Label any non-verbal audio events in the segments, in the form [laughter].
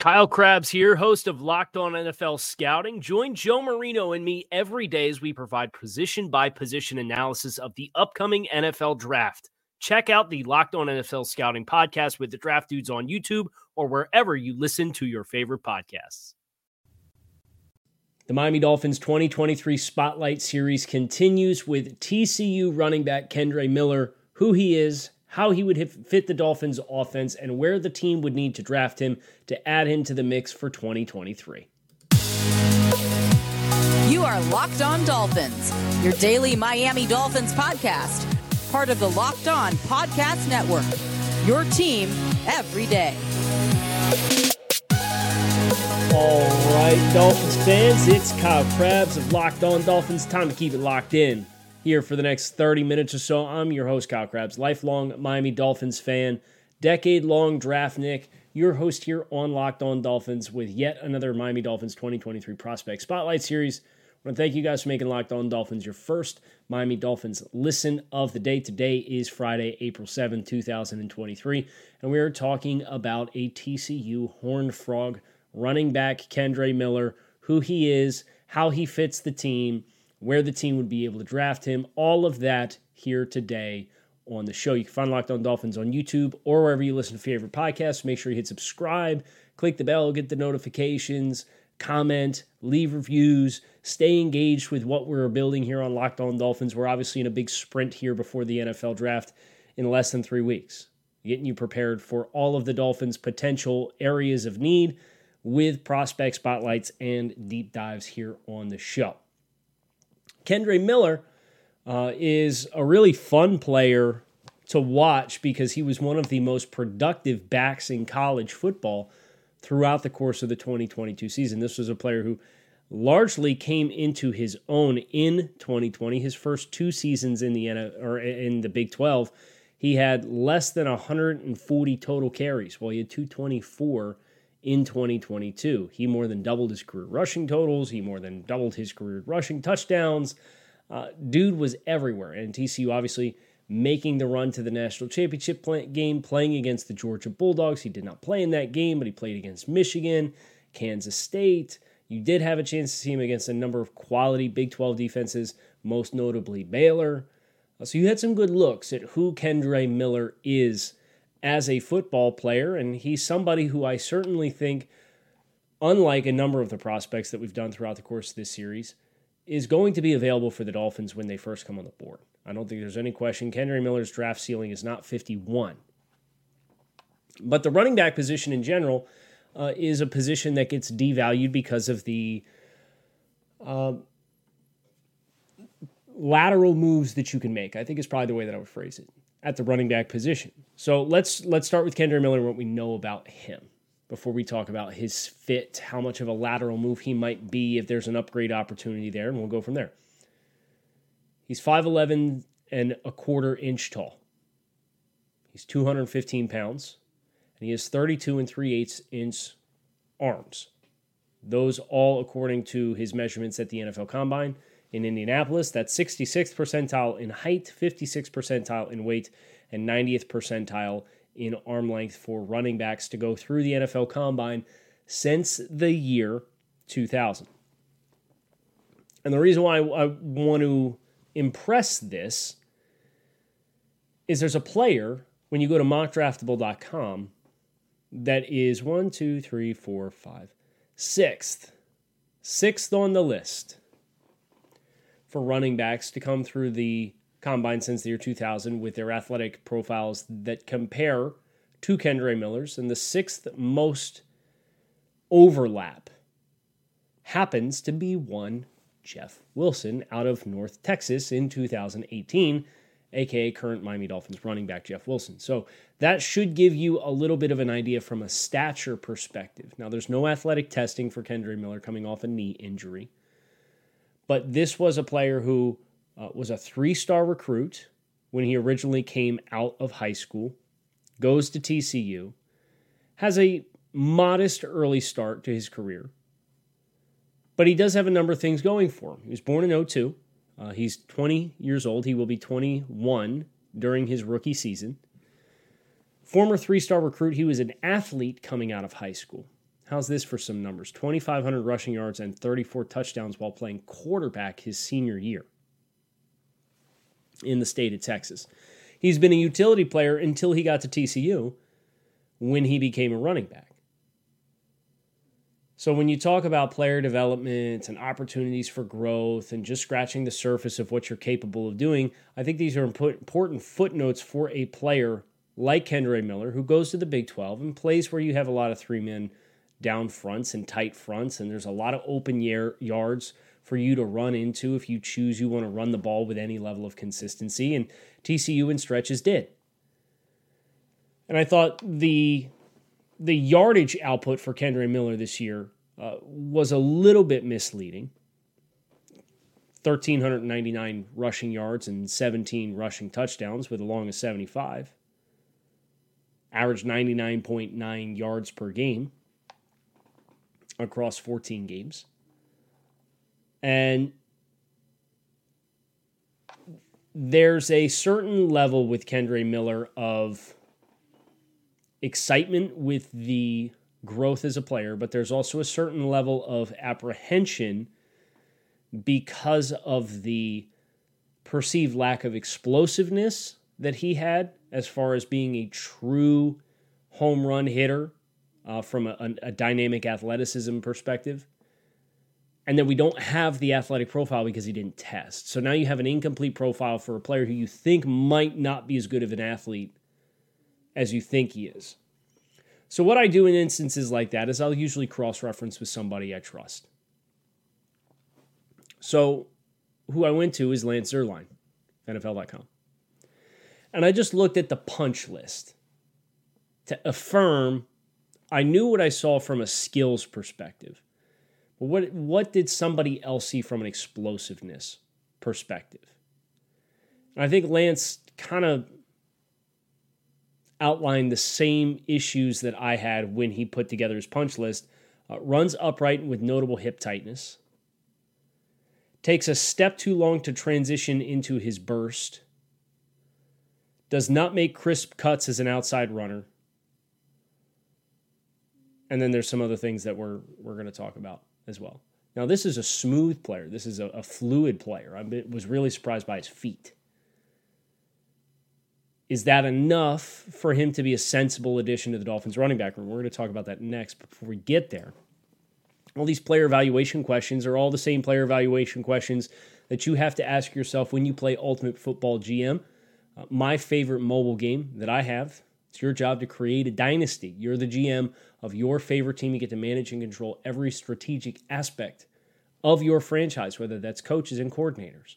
Kyle Crabbs here, host of Locked On NFL Scouting. Join Joe Marino and me every day as we provide position by position analysis of the upcoming NFL draft. Check out the Locked On NFL Scouting podcast with the draft dudes on YouTube or wherever you listen to your favorite podcasts. The Miami Dolphins 2023 Spotlight Series continues with TCU running back Kendre Miller, who he is, how he would fit the Dolphins' offense, and where the team would need to draft him to add him to the mix for 2023. You are Locked On Dolphins, your daily Miami Dolphins podcast, part of the Locked On Podcast Network. Your team every day. All right, Dolphins fans, it's Kyle Crabbs of Locked On Dolphins. Time to keep it locked in here for the next 30 minutes or so. I'm your host, Kyle Crabbs, lifelong Miami Dolphins fan, decade long draftnik, your host here on Locked On Dolphins with yet another Miami Dolphins 2023 Prospect Spotlight Series. I want to thank you guys for making Locked On Dolphins your first Miami Dolphins listen of the day. Today is Friday, April 7, 2023, and we are talking about a TCU Horned Frog running back, Kendre Miller, who he is, how he fits the team where the team would be able to draft him. All of that here today on the show. You can find Locked On Dolphins on YouTube or wherever you listen to favorite podcasts. Make sure you hit subscribe, click the bell, get the notifications, comment, leave reviews, stay engaged with what we're building here on Locked On Dolphins. We're obviously in a big sprint here before the NFL draft in less than three weeks, getting you prepared for all of the Dolphins' potential areas of need with prospect spotlights and deep dives here on the show. Kendre Miller uh, is a really fun player to watch because he was one of the most productive backs in college football throughout the course of the 2022 season. This was a player who largely came into his own in 2020. His first two seasons in the or in the Big 12, he had less than 140 total carries, while he had 224 in 2022. He more than doubled his career rushing totals. He more than doubled his career rushing touchdowns. Uh, dude was everywhere. And TCU obviously making the run to the national championship play- game, playing against the Georgia Bulldogs. He did not play in that game, but he played against Michigan, Kansas State. You did have a chance to see him against a number of quality Big 12 defenses, most notably Baylor. Uh, so you had some good looks at who Kendre Miller is as a football player, and he's somebody who I certainly think, unlike a number of the prospects that we've done throughout the course of this series, is going to be available for the Dolphins when they first come on the board. I don't think there's any question. Kendre Miller's draft ceiling is not 51. But the running back position in general uh, is a position that gets devalued because of the uh, lateral moves that you can make. I think is probably the way that I would phrase it at the running back position. So let's let's start with Kendre Miller what we know about him before we talk about his fit, how much of a lateral move he might be if there's an upgrade opportunity there, and we'll go from there. He's 5'11 and a quarter inch tall. He's 215 pounds, and he has 32 and 3 eighths inch arms. Those all according to his measurements at the NFL Combine in Indianapolis. That's 66th percentile in height, 56th percentile in weight, and 90th percentile in arm length for running backs to go through the NFL Combine since the year 2000. And the reason why I want to impress this is there's a player when you go to mockdraftable.com that is one, two, three, four, five, sixth, sixth on the list for running backs to come through the combine since the year 2000 with their athletic profiles that compare to Kendre Miller's. And the sixth most overlap happens to be one Jeff Wilson out of North Texas in 2018, aka current Miami Dolphins running back Jeff Wilson. So that should give you a little bit of an idea from a stature perspective. Now, there's no athletic testing for Kendre Miller coming off a knee injury, but this was a player who uh, was a three star recruit when he originally came out of high school, goes to TCU, has a modest early start to his career, but he does have a number of things going for him. He was born in 02. Uh, he's 20 years old. He will be 21 during his rookie season. Former three star recruit, he was an athlete coming out of high school. How's this for some numbers? 2,500 rushing yards and 34 touchdowns while playing quarterback his senior year in the state of Texas. He's been a utility player until he got to TCU when he became a running back. So, when you talk about player development and opportunities for growth and just scratching the surface of what you're capable of doing, I think these are important footnotes for a player like Kendre Miller, who goes to the Big 12 and plays where you have a lot of three men down fronts and tight fronts, and there's a lot of open yards for you to run into if you choose you want to run the ball with any level of consistency. And TCU in stretches did. And I thought the the yardage output for Kendre Miller this year uh, was a little bit misleading. 1,399 rushing yards and 17 rushing touchdowns with a long of 75. Average 99.9 yards per game across 14 games. And there's a certain level with Kendre Miller of excitement with the growth as a player, but there's also a certain level of apprehension because of the perceived lack of explosiveness that he had as far as being a true home run hitter uh, from a, a, dynamic athleticism perspective. And then we don't have the athletic profile because he didn't test. So now you have an incomplete profile for a player who you think might not be as good of an athlete as you think he is. So, what I do in instances like that is I'll usually cross reference with somebody I trust. So, who I went to is Lance Zierlein, NFL.com. And I just looked at the punch list to affirm I knew what I saw from a skills perspective. But what, what did somebody else see from an explosiveness perspective? And I think Lance kind of outlined the same issues that I had when he put together his punch list. Uh, runs upright with notable hip tightness. Takes a step too long to transition into his burst. Does not make crisp cuts as an outside runner. And then there's some other things that we're we're going to talk about as well. Now this is a smooth player. This is a, a fluid player. I was really surprised by his feet. Is that enough for him to be a sensible addition to the Dolphins running back room? We're going to talk about that next. Before we get there, all these player evaluation questions are all the same player evaluation questions that you have to ask yourself when you play Ultimate Football GM. Uh, my favorite mobile game that I have. It's your job to create a dynasty. You're the GM of your favorite team. You get to manage and control every strategic aspect of your franchise, whether that's coaches and coordinators,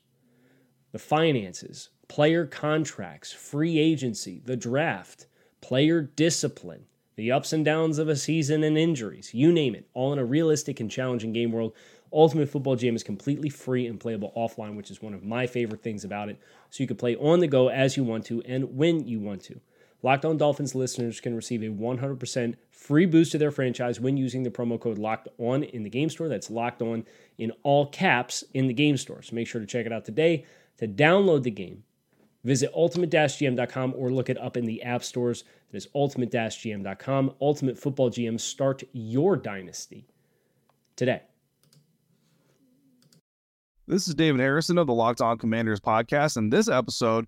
the finances, player contracts, free agency, the draft, player discipline, the ups and downs of a season and injuries, you name it, all in a realistic and challenging game world. Ultimate Football GM is completely free and playable offline, which is one of my favorite things about it. So you can play on the go as you want to and when you want to. Locked On Dolphins listeners can receive a 100% free boost to their franchise when using the promo code Locked On in the game store. That's Locked On in all caps in the game store. So make sure to check it out today. To download the game, Visit ultimate-gm.com or look it up in the app stores. That is ultimate-gm.com. Ultimate Football GM. Start your dynasty today. This is David Harrison of the Locked On Commanders podcast, and this episode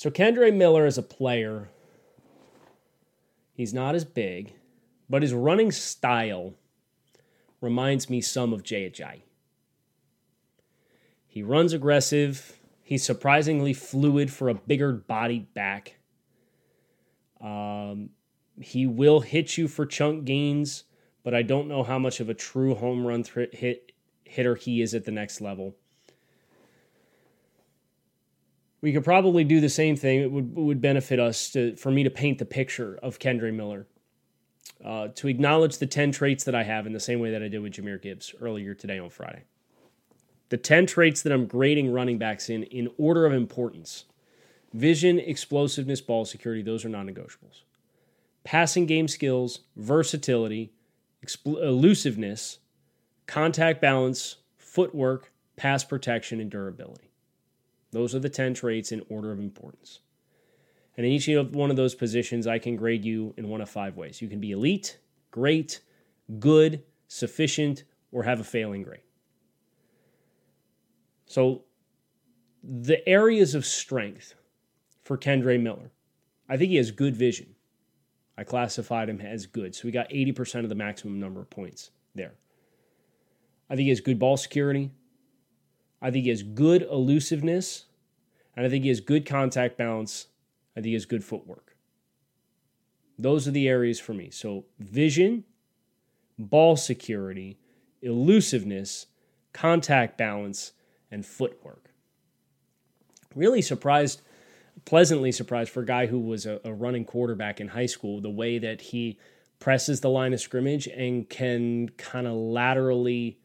So Kendre Miller is a player. He's not as big, but his running style reminds me some of Jay Ajayi. He runs aggressive. He's surprisingly fluid for a bigger bodied back. Um, he will hit you for chunk gains, but I don't know how much of a true home run th- hit hitter he is at the next level. We could probably do the same thing. It would, would benefit us to, for me to paint the picture of Kendre Miller. Uh, to acknowledge the 10 traits that I have in the same way that I did with Jahmyr Gibbs earlier today on Friday. The 10 traits that I'm grading running backs in in order of importance vision, explosiveness, ball security, those are non negotiables. Passing game skills, versatility, expl- elusiveness, contact balance, footwork, pass protection, and durability. Those are the 10 traits in order of importance. And in each one of those positions, I can grade you in one of five ways. You can be elite, great, good, sufficient, or have a failing grade. So, the areas of strength for Kendre Miller, I think he has good vision. I classified him as good. So, we got 80% of the maximum number of points there. I think he has good ball security. I think he has good elusiveness. And I think he has good contact balance I think he has good footwork. Those are the areas for me. So, vision, ball security, elusiveness, contact balance, and footwork. Really surprised, pleasantly surprised for a guy who was a, a, running quarterback in high school, the way that he presses the line of scrimmage and can kind of laterally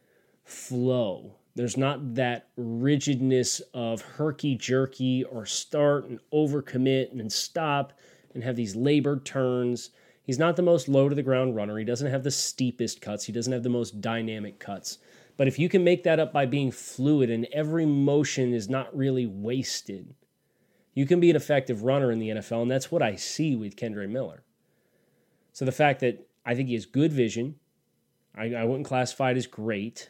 flow there's not that rigidness of herky jerky or start and overcommit and stop and have these labored turns. He's not the most low to the ground runner. He doesn't have the steepest cuts. He doesn't have the most dynamic cuts. But if you can make that up by being fluid and every motion is not really wasted, you can be an effective runner in the NFL. And that's what I see with Kendre Miller. So the fact that I think he has good vision, I, I wouldn't classify it as great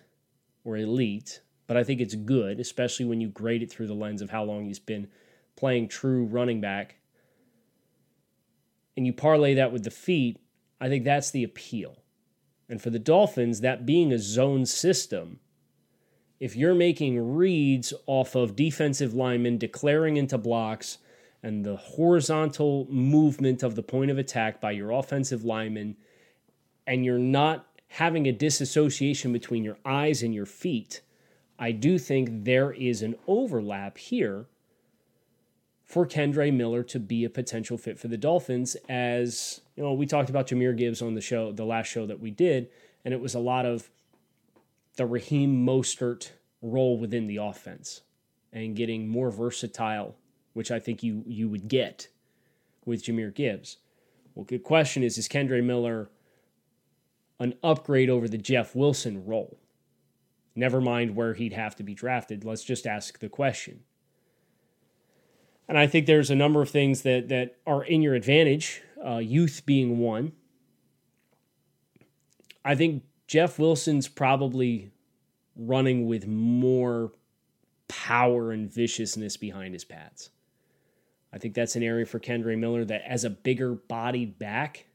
or elite, but I think it's good, especially when you grade it through the lens of how long he's been playing true running back. And you parlay that with the feet, I think that's the appeal. And for the Dolphins, that being a zone system, if you're making reads off of defensive linemen declaring into blocks and the horizontal movement of the point of attack by your offensive lineman, and you're not having a disassociation between your eyes and your feet, I do think there is an overlap here for Kendre Miller to be a potential fit for the Dolphins. As you know, we talked about Jahmyr Gibbs on the show, the last show that we did, and it was a lot of the Raheem Mostert role within the offense and getting more versatile, which I think you you would get with Jahmyr Gibbs. Well, good question is: Is Kendre Miller an upgrade over the Jeff Wilson role. Never mind where he'd have to be drafted. Let's just ask the question. And I think there's a number of things that, that are in your advantage, uh, youth being one. I think Jeff Wilson's probably running with more power and viciousness behind his pads. I think that's an area for Kendre Miller that, as a bigger bodied back,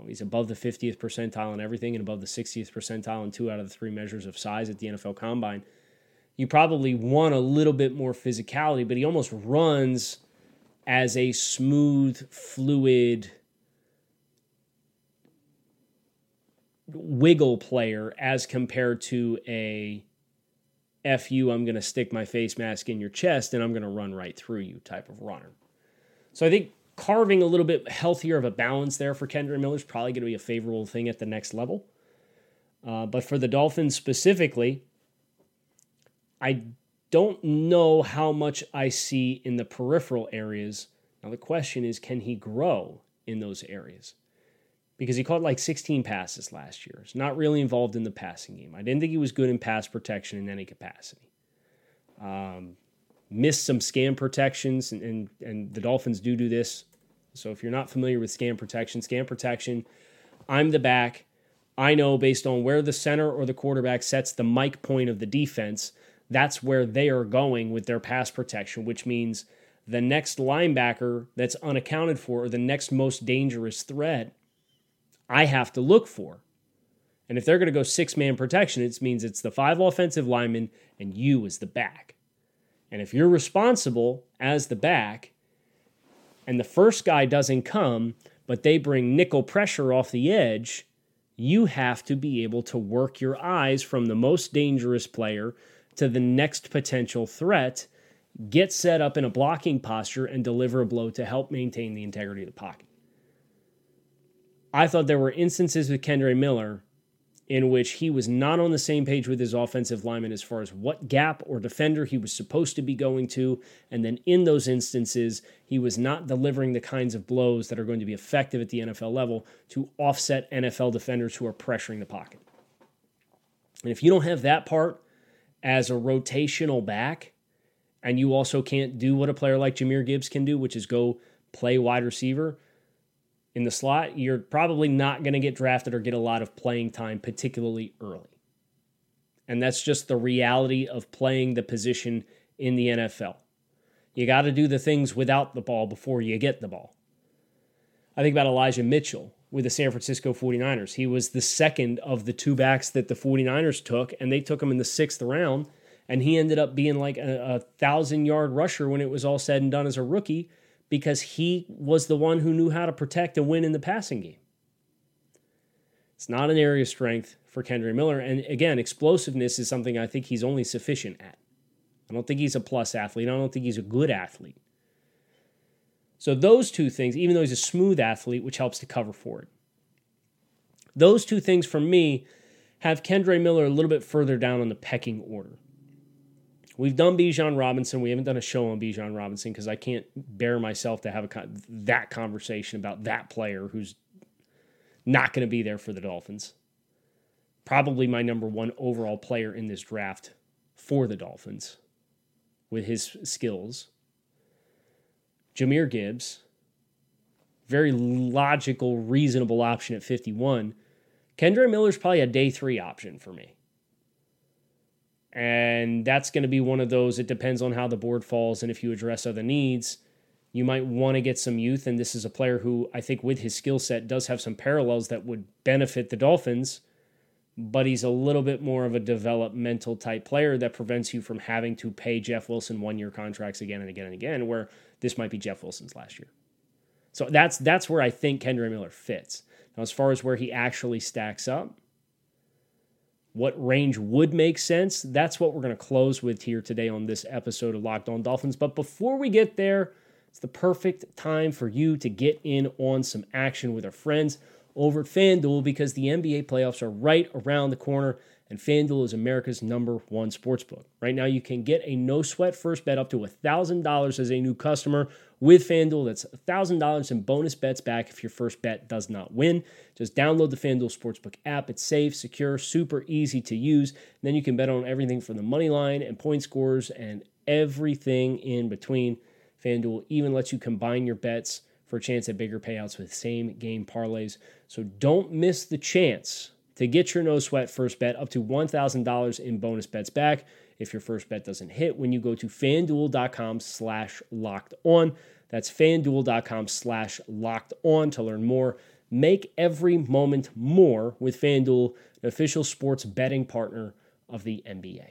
Oh, he's above the 50th percentile in everything and above the 60th percentile in two out of the three measures of size at the NFL Combine. You probably want a little bit more physicality, but he almost runs as a smooth, fluid wiggle player as compared to a F you, I'm going to stick my face mask in your chest and I'm going to run right through you type of runner. So I think carving a little bit healthier of a balance there for Kendre Miller is probably going to be a favorable thing at the next level. Uh, but for the Dolphins specifically, I don't know how much I see in the peripheral areas. Now, the question is can he grow in those areas? Because he caught like 16 passes last year. He's not really involved in the passing game. I didn't think he was good in pass protection in any capacity. Um, missed some scam protections, and, and, and the Dolphins do do this so if you're not familiar with scam protection, scam protection, I'm the back. I know based on where the center or the quarterback sets the Mike point of the defense, that's where they are going with their pass protection, which means the next linebacker that's unaccounted for or the next most dangerous threat, I have to look for. And if they're going to go six man protection, it means it's the five offensive linemen and you as the back. And if you're responsible as the back and the first guy doesn't come, but they bring nickel pressure off the edge, you have to be able to work your eyes from the most dangerous player to the next potential threat, get set up in a blocking posture, and deliver a blow to help maintain the integrity of the pocket. I thought there were instances with Kendre Miller in which he was not on the same page with his offensive lineman as far as what gap or defender he was supposed to be going to. And then in those instances, he was not delivering the kinds of blows that are going to be effective at the NFL level to offset NFL defenders who are pressuring the pocket. And if you don't have that part as a rotational back, and you also can't do what a player like Jahmyr Gibbs can do, which is go play wide receiver in the slot, you're probably not going to get drafted or get a lot of playing time, particularly early. And that's just the reality of playing the position in the NFL. You got to do the things without the ball before you get the ball. I think about Elijah Mitchell with the San Francisco 49ers. He was the second of the two backs that the 49ers took, and they took him in the sixth round. And he ended up being like a, a thousand yard rusher when it was all said and done as a rookie because he was the one who knew how to protect and win in the passing game. It's not an area of strength for Kendre Miller. And again, explosiveness is something I think he's only sufficient at. I don't think he's a plus athlete. I don't think he's a good athlete. So, those two things, even though he's a smooth athlete, which helps to cover for it, those two things for me have Kendre Miller a little bit further down on the pecking order. We've done Bijan Robinson. We haven't done a show on Bijan Robinson because I can't bear myself to have a that conversation about that player who's not going to be there for the Dolphins. Probably my number one overall player in this draft for the Dolphins with his skills. Jahmyr Gibbs, very logical, reasonable option at 51. Kendre Miller's probably a day three option for me. And that's going to be one of those, it depends on how the board falls and if you address other needs. You might want to get some youth. And this is a player who I think, with his skill set, does have some parallels that would benefit the Dolphins. But he's a little bit more of a developmental type player that prevents you from having to pay Jeff Wilson one year contracts again and again and again, where this might be Jeff Wilson's last year. So that's that's where I think Kendre Miller fits. Now, as far as where he actually stacks up, what range would make sense. That's what we're going to close with here today on this episode of Locked On Dolphins. But before we get there, it's the perfect time for you to get in on some action with our friends over at FanDuel because the NBA playoffs are right around the corner and FanDuel is America's number one sportsbook. Right now, you can get a no sweat first bet up to $1,000 as a new customer with FanDuel. That's $1,000 in bonus bets back if your first bet does not win. Just download the FanDuel Sportsbook app. It's safe, secure, super easy to use. And then you can bet on everything from the money line and point scores and everything in between. FanDuel even lets you combine your bets for a chance at bigger payouts with same game parlays. So don't miss the chance to get your no sweat first bet up to $1,000 in bonus bets back if your first bet doesn't hit when you go to fanduel.com slash locked on. That's fanduel.com slash locked on to learn more. Make every moment more with FanDuel, the official sports betting partner of the NBA.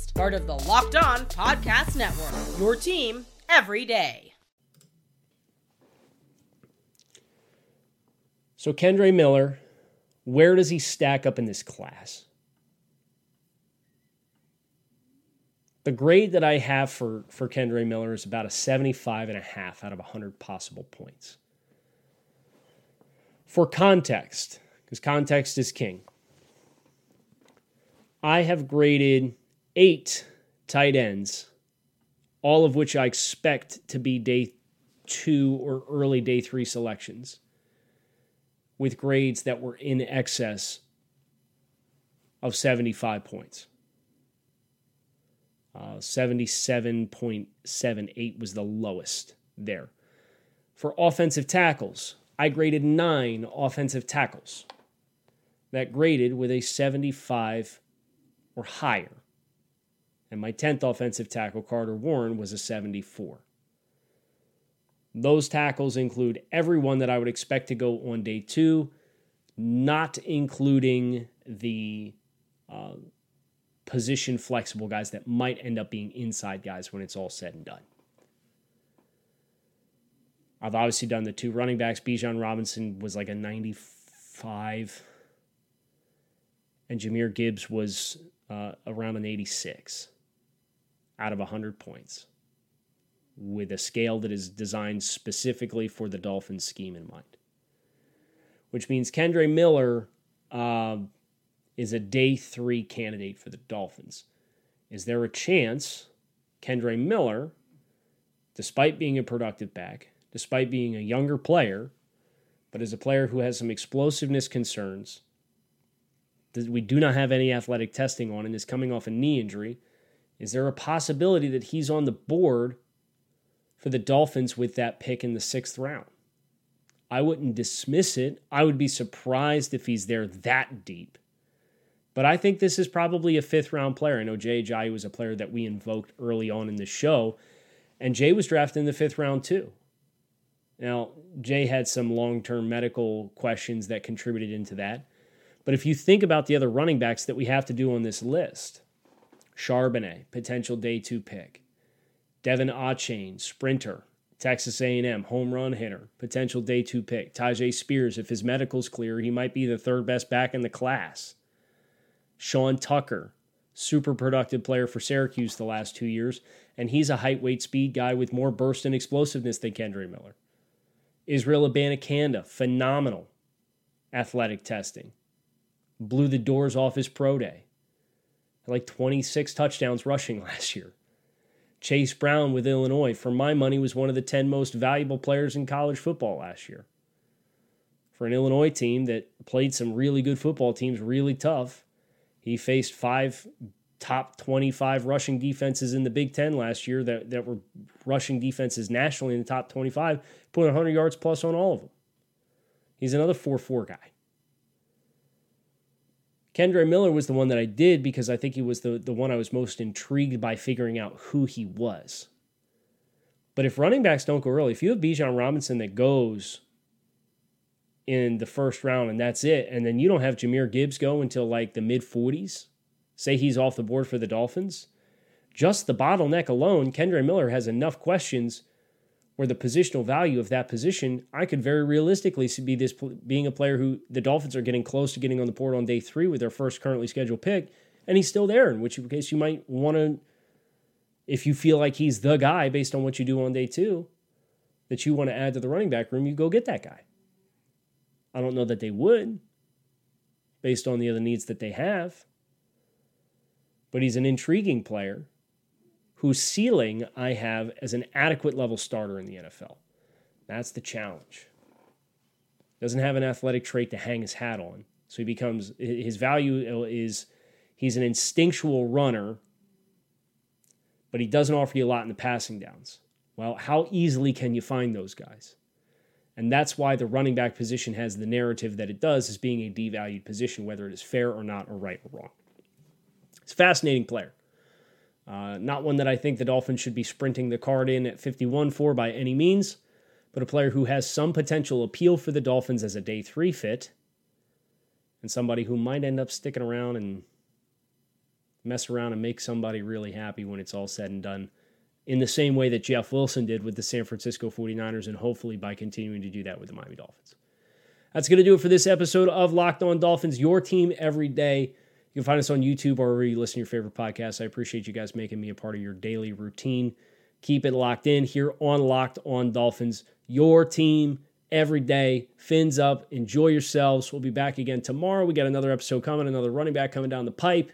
part of the Locked On Podcast Network. Your team every day. So, Kendre Miller, where does he stack up in this class? The grade that I have for, for Kendre Miller is about a 75 and a half out of 100 possible points. For context, because context is king. I have graded eight tight ends, all of which I expect to be day two or early day three selections, with grades that were in excess of 75 points. Uh, 77.78 was the lowest there. For offensive tackles, I graded nine offensive tackles. That graded with a 75 or higher. And my 10th offensive tackle, Carter Warren, was a 74. Those tackles include everyone that I would expect to go on day two, not including the uh, position flexible guys that might end up being inside guys when it's all said and done. I've obviously done the two running backs. Bijan Robinson was like a 95, and Jahmyr Gibbs was uh, around an 86 out of 100 points with a scale that is designed specifically for the Dolphins scheme in mind. Which means Kendre Miller uh, is a day three candidate for the Dolphins. Is there a chance Kendre Miller, despite being a productive back, despite being a younger player, but as a player who has some explosiveness concerns, that we do not have any athletic testing on and is coming off a knee injury, is there a possibility that he's on the board for the Dolphins with that pick in the sixth round? I wouldn't dismiss it. I would be surprised if he's there that deep. But I think this is probably a fifth round player. I know Jay Ajayi was a player that we invoked early on in the show, and Jay was drafted in the fifth round too. Now, Jay had some long term medical questions that contributed into that. But if you think about the other running backs that we have to do on this list, Charbonnet, potential day two pick, De'Von Achane, sprinter, Texas A&M, home run hitter, potential day two pick, Tyjae Spears, if his medical's clear, he might be the third best back in the class. Sean Tucker, super productive player for Syracuse the last two years, and he's a height, weight, speed guy with more burst and explosiveness than Kendre Miller. Israel Abanikanda, phenomenal athletic testing. Blew the doors off his pro day. Like 26 touchdowns rushing [laughs] last year. Chase Brown with Illinois, for my money, was one of the 10 most valuable players in college football last year. For an Illinois team that played some really good football teams really tough, he faced five top 25 rushing defenses in the Big Ten last year that, that were rushing defenses nationally in the top 25, put 100 yards plus on all of them. He's another 4 4 guy. Kendre Miller was the one that I did because I think he was the, the one I was most intrigued by figuring out who he was. But if running backs don't go early, if you have Bijan Robinson that goes in the first round and that's it, and then you don't have Jahmyr Gibbs go until like the mid 40s, say he's off the board for the Dolphins, just the bottleneck alone, Kendre Miller has enough questions where the positional value of that position, I could very realistically be this being a player who the Dolphins are getting close to getting on the board on day three with their first currently scheduled pick, and he's still there. In which case, you might want to, if you feel like he's the guy based on what you do on day two, that you want to add to the running back room, you go get that guy. I don't know that they would, based on the other needs that they have but he's an intriguing player whose ceiling I have as an adequate level starter in the NFL. That's the challenge. Doesn't have an athletic trait to hang his hat on. So he becomes his value uh, is he's an instinctual runner, but he doesn't offer you a lot in the passing downs. Well, how easily can you find those guys? And that's why the running back position has the narrative that it does as being a devalued position, whether it is fair or not, or right or wrong. It's a fascinating player. Uh, not one that I think the Dolphins should be sprinting the card in at 51 for by any means, but a player who has some potential appeal for the Dolphins as a day three fit, and somebody who might end up sticking around and mess around and make somebody really happy when it's all said and done, in the same way that Jeff Wilson did with the San Francisco 49ers, and hopefully by continuing to do that with the Miami Dolphins. That's going to do it for this episode of Locked On Dolphins, your team every day. You can find us on YouTube or wherever you listen to your favorite podcasts. I appreciate you guys making me a part of your daily routine. Keep it locked in here on Locked on Dolphins, your team every day. Fins up. Enjoy yourselves. We'll be back again tomorrow. We got another episode coming, another running back coming down the pipe.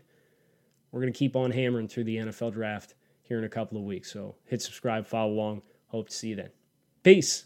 We're going to keep on hammering through the NFL draft here in a couple of weeks. So hit subscribe, follow along. Hope to see you then. Peace.